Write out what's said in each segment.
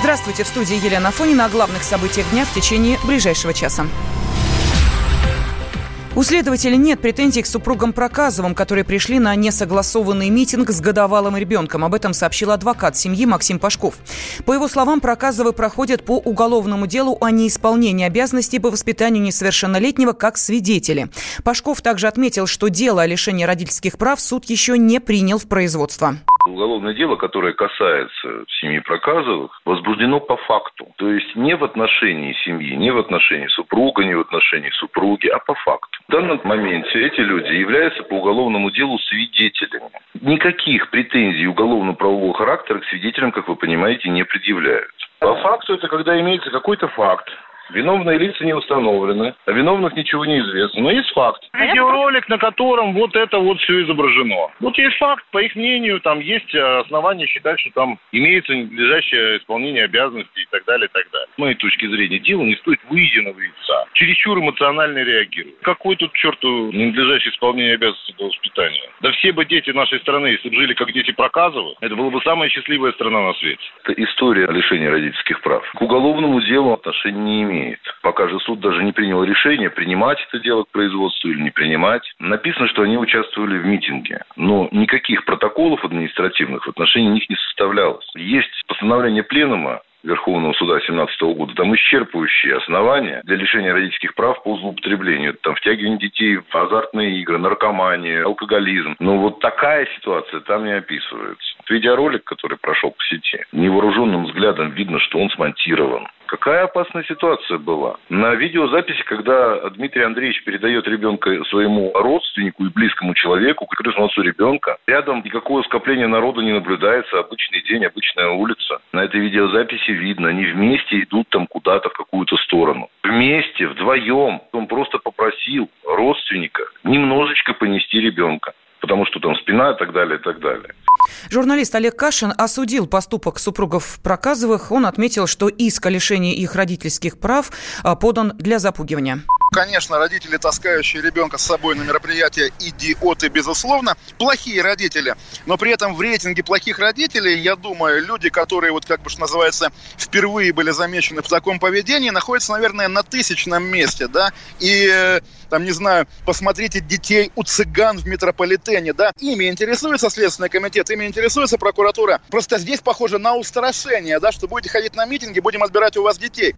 Здравствуйте, в студии Елена Фонина о главных событиях дня в течение ближайшего часа. У следователей нет претензий к супругам Проказовым, которые пришли на несогласованный митинг с годовалым ребенком. Об этом сообщил адвокат семьи Максим Пашков. По его словам, Проказовы проходят по уголовному делу о неисполнении обязанностей по воспитанию несовершеннолетнего как свидетели. Пашков также отметил, что дело о лишении родительских прав суд еще не принял в производство. Уголовное дело, которое касается семьи Проказовых, возбуждено по факту. То есть не в отношении семьи, не в отношении супруга, не в отношении супруги, а по факту. В данном моменте эти люди являются по уголовному делу свидетелями. Никаких претензий уголовно-правового характера к свидетелям, как вы понимаете, не предъявляют. По факту это когда имеется какой-то факт, Виновные лица не установлены, о виновных ничего не известно. Но есть факт. Видеоролик, на котором вот это вот все изображено. Вот есть факт, по их мнению, там есть э, основания считать, что там имеется надлежащее исполнение обязанностей и так далее, и так далее. С моей точки зрения, дело не стоит выеденного яйца. Чересчур эмоционально реагирует. Какой тут черту ненадлежащее исполнение обязанностей по воспитанию? Да все бы дети нашей страны, если бы жили как дети проказывают, это была бы самая счастливая страна на свете. Это история лишения родительских прав. К уголовному делу отношения не имеет имеет. Пока же суд даже не принял решение, принимать это дело к производству или не принимать. Написано, что они участвовали в митинге. Но никаких протоколов административных в отношении них не составлялось. Есть постановление пленума Верховного суда 2017 года, там исчерпывающие основания для лишения родительских прав по злоупотреблению. Там втягивание детей в азартные игры, наркомания, алкоголизм. Но вот такая ситуация там не описывается. Видеоролик, который прошел по сети, невооруженным взглядом видно, что он смонтирован. Какая опасная ситуация была? На видеозаписи, когда Дмитрий Андреевич передает ребенка своему родственнику и близкому человеку, крестному отцу ребенка, рядом никакого скопления народа не наблюдается, обычный день, обычная улица. На этой видеозаписи видно, они вместе идут там куда-то в какую-то сторону. Вместе, вдвоем. Он просто попросил родственника немножечко понести ребенка потому что там спина и так далее, и так далее. Журналист Олег Кашин осудил поступок супругов Проказовых. Он отметил, что иск о лишении их родительских прав а, подан для запугивания. Конечно, родители, таскающие ребенка с собой на мероприятие, идиоты, безусловно. Плохие родители. Но при этом в рейтинге плохих родителей, я думаю, люди, которые, вот как бы что называется, впервые были замечены в таком поведении, находятся, наверное, на тысячном месте, да. И, э, там, не знаю, посмотрите детей у цыган в метрополитене, да. Ими интересуется Следственный комитет, ими интересуется прокуратура. Просто здесь похоже на устрашение, да, что будете ходить на митинги, будем отбирать у вас детей.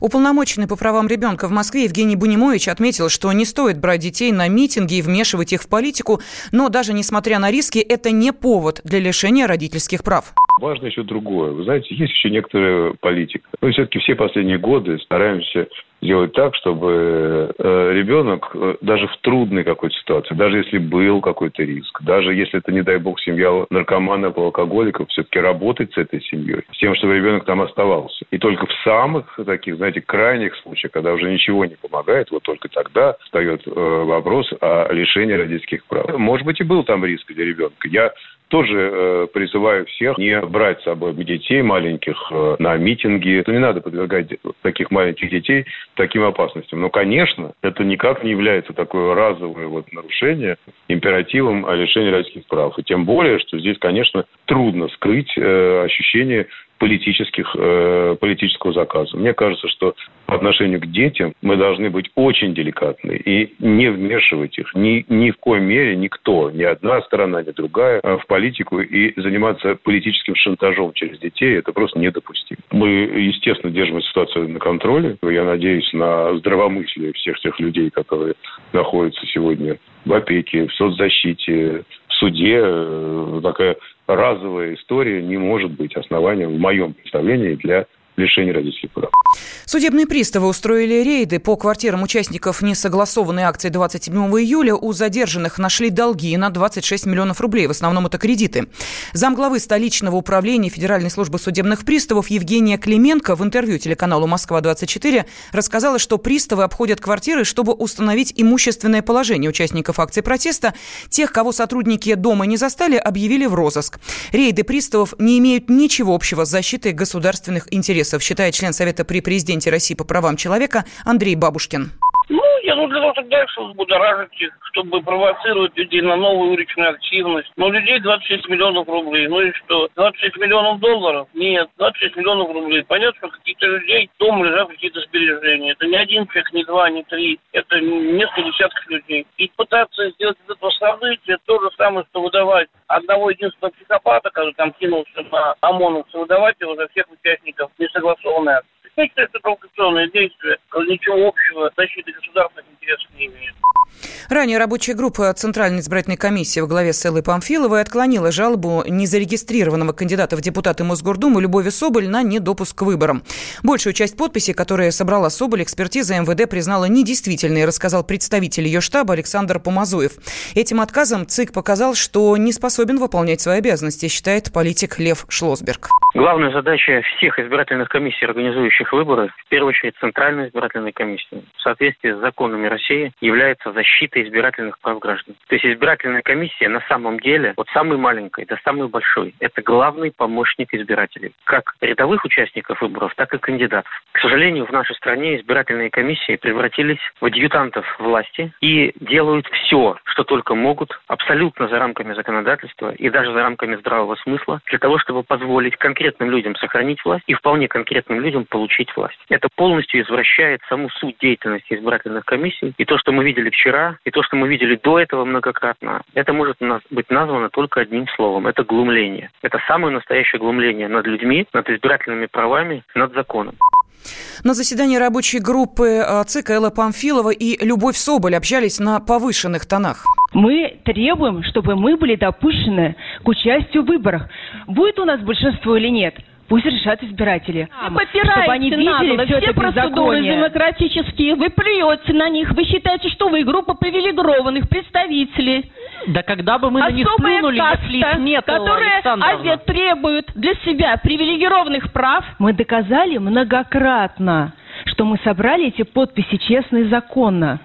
Уполномоченный по правам ребенка в Москве Евгений Бунин Немович отметил, что не стоит брать детей на митинги и вмешивать их в политику, но даже несмотря на риски, это не повод для лишения родительских прав. Важно еще другое. Вы знаете, есть еще некоторая политика. Мы все-таки все последние годы стараемся сделать так, чтобы э, ребенок э, даже в трудной какой-то ситуации, даже если был какой-то риск, даже если это, не дай бог, семья наркоманов, алкоголиков, все-таки работать с этой семьей, с тем, чтобы ребенок там оставался. И только в самых таких, знаете, крайних случаях, когда уже ничего не помогает, вот только тогда встает э, вопрос о лишении родительских прав. Может быть, и был там риск для ребенка. Я тоже э, призываю всех не брать с собой детей маленьких э, на митинги. Не надо подвергать таких маленьких детей таким опасностям. Но, конечно, это никак не является такое разовое вот нарушение императивом о лишении родительских прав. И тем более, что здесь, конечно, трудно скрыть э, ощущение политических, э, политического заказа. Мне кажется, что по отношению к детям мы должны быть очень деликатны и не вмешивать их ни, ни в коей мере никто, ни одна сторона, ни другая э, в политику и заниматься политическим шантажом через детей – это просто недопустимо. Мы, естественно, держим ситуацию на контроле. Я надеюсь на здравомыслие всех тех людей, которые находятся сегодня в опеке, в соцзащите, в суде. Э, такая разовая история не может быть основанием, в моем представлении, для лишения родительских прав. Судебные приставы устроили рейды по квартирам участников несогласованной акции 27 июля. У задержанных нашли долги на 26 миллионов рублей. В основном это кредиты. Замглавы столичного управления Федеральной службы судебных приставов Евгения Клименко в интервью телеканалу «Москва-24» рассказала, что приставы обходят квартиры, чтобы установить имущественное положение участников акции протеста. Тех, кого сотрудники дома не застали, объявили в розыск. Рейды приставов не имеют ничего общего с защитой государственных интересов, считает член Совета при президенте России по правам человека Андрей Бабушкин. Я ну, для того, чтобы дальше взбудоражить их, чтобы провоцировать людей на новую уличную активность. Но у людей 26 миллионов рублей. Ну и что? 26 миллионов долларов? Нет, 26 миллионов рублей. Понятно, что каких-то людей дома лежат какие-то сбережения. Это не один человек, не два, не три. Это несколько десятков людей. И пытаться сделать из этого события то же самое, что выдавать одного единственного психопата, который там кинулся на ОМОНовца, выдавать его за всех участников несогласованной акции. Что провокационные действия ничего общего с защитой государственных. Ранее рабочая группа Центральной избирательной комиссии во главе с Эллой Памфиловой отклонила жалобу незарегистрированного кандидата в депутаты Мосгордумы Любови Соболь на недопуск к выборам. Большую часть подписей, которые собрала Соболь, экспертиза МВД признала недействительной, рассказал представитель ее штаба Александр Помазуев. Этим отказом ЦИК показал, что не способен выполнять свои обязанности, считает политик Лев Шлосберг. Главная задача всех избирательных комиссий, организующих выборы, в первую очередь Центральной избирательной комиссии, в соответствии с законами России, является защита избирательных прав граждан. То есть избирательная комиссия на самом деле, от самой маленькой до самой большой, это главный помощник избирателей. Как рядовых участников выборов, так и кандидатов. К сожалению, в нашей стране избирательные комиссии превратились в адъютантов власти и делают все, что только могут, абсолютно за рамками законодательства и даже за рамками здравого смысла, для того, чтобы позволить конкретным людям сохранить власть и вполне конкретным людям получить власть. Это полностью извращает саму суть деятельности избирательных комиссий. И то, что мы видели вчера, и то, что мы видели до этого многократно, это может быть названо только одним словом. Это глумление. Это самое настоящее глумление над людьми, над избирательными правами, над законом. На заседании рабочей группы а, ЦИК Элла Памфилова и Любовь Соболь общались на повышенных тонах. Мы требуем, чтобы мы были допущены к участию в выборах. Будет у нас большинство или нет? Пусть решат избиратели. Вы чтобы они видели все, все процедуры демократические. Вы плюете на них. Вы считаете, что вы группа привилегированных представителей. Да когда бы мы Особая на них плюнули, каста, если их нет, которая требует для себя привилегированных прав. Мы доказали многократно, что мы собрали эти подписи честно и законно.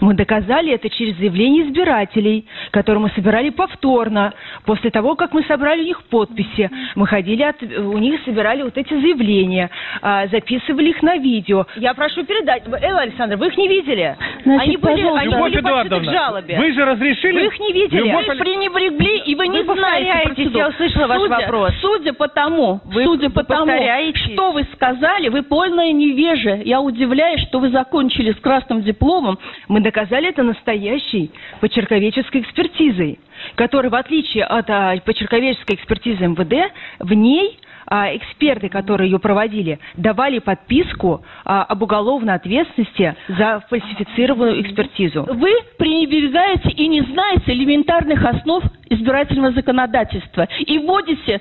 Мы доказали это через заявление избирателей, которые мы собирали повторно. После того, как мы собрали у них подписи, мы ходили, от, у них собирали вот эти заявления, а, записывали их на видео. Я прошу передать. Элла Александровна, вы их не видели? Значит, они были, они были к жалобе. Вы же разрешили? Вы их не видели. Любовь... Вы пренебрегли, и вы не вы знаете Я услышала ваш судя, вопрос. Судя по тому, вы, судя по тому, что вы сказали, вы полное невеже. Я удивляюсь, что вы закончили с красным дипломом. Мы доказали это настоящей почерковеческой экспертизой, которая, в отличие от а, почерковеческой экспертизы МВД, в ней а, эксперты, которые ее проводили, давали подписку а, об уголовной ответственности за фальсифицированную экспертизу. Вы пренебрегаете и не знаете элементарных основ избирательного законодательства и вводите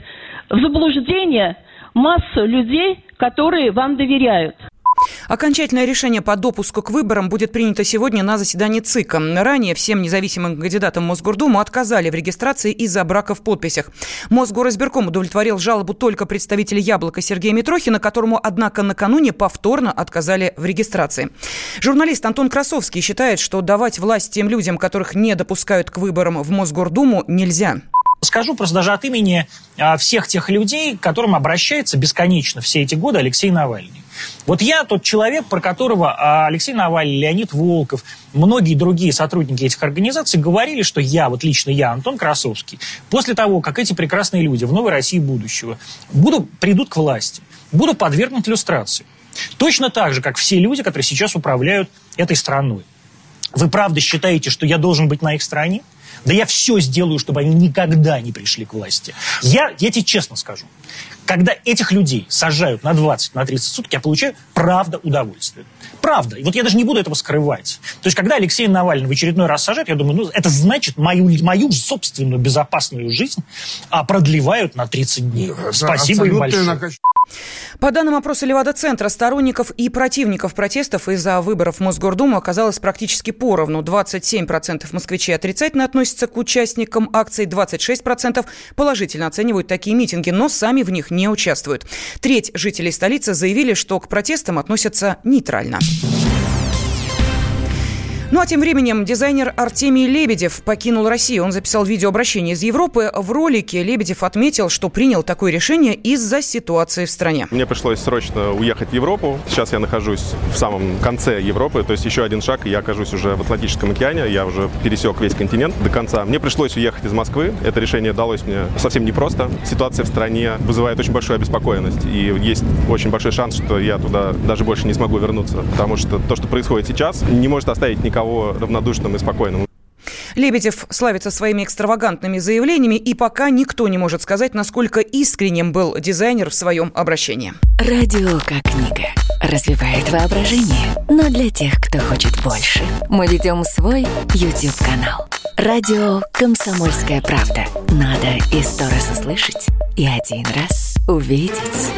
в заблуждение массу людей, которые вам доверяют. Окончательное решение по допуску к выборам будет принято сегодня на заседании ЦИКа. Ранее всем независимым кандидатам Мосгордуму отказали в регистрации из-за брака в подписях. Мосгоризбирком удовлетворил жалобу только представителя «Яблока» Сергея Митрохина, которому, однако, накануне повторно отказали в регистрации. Журналист Антон Красовский считает, что давать власть тем людям, которых не допускают к выборам в Мосгордуму, нельзя. Скажу просто даже от имени а, всех тех людей, к которым обращается бесконечно все эти годы Алексей Навальный. Вот я тот человек, про которого а, Алексей Навальный, Леонид Волков, многие другие сотрудники этих организаций говорили, что я, вот лично я, Антон Красовский, после того, как эти прекрасные люди в Новой России будущего буду, придут к власти, буду подвергнут иллюстрации. Точно так же, как все люди, которые сейчас управляют этой страной. Вы правда считаете, что я должен быть на их стороне? Да я все сделаю, чтобы они никогда не пришли к власти. Я, я тебе честно скажу, когда этих людей сажают на 20, на 30 суток, я получаю правда удовольствие. Правда. И вот я даже не буду этого скрывать. То есть, когда Алексея Навального в очередной раз сажают, я думаю, ну, это значит, мою, мою собственную безопасную жизнь а, продлевают на 30 дней. Да, Спасибо им большое. По данным опроса Левада-центра, сторонников и противников протестов из-за выборов в Мосгордуму оказалось практически поровну. 27% москвичей отрицательно относятся к участникам акций, 26% положительно оценивают такие митинги, но сами в них не участвуют. Треть жителей столицы заявили, что к протестам относятся нейтрально. Ну а тем временем дизайнер Артемий Лебедев покинул Россию. Он записал видеообращение из Европы. В ролике Лебедев отметил, что принял такое решение из-за ситуации в стране. Мне пришлось срочно уехать в Европу. Сейчас я нахожусь в самом конце Европы, то есть еще один шаг, и я окажусь уже в Атлантическом океане. Я уже пересек весь континент до конца. Мне пришлось уехать из Москвы. Это решение далось мне совсем непросто. Ситуация в стране вызывает очень большую обеспокоенность, и есть очень большой шанс, что я туда даже больше не смогу вернуться, потому что то, что происходит сейчас, не может оставить никого равнодушным и спокойным. Лебедев славится своими экстравагантными заявлениями, и пока никто не может сказать, насколько искренним был дизайнер в своем обращении. Радио как книга. Развивает воображение. Но для тех, кто хочет больше, мы ведем свой YouTube-канал. Радио «Комсомольская правда». Надо и сто раз услышать, и один раз увидеть.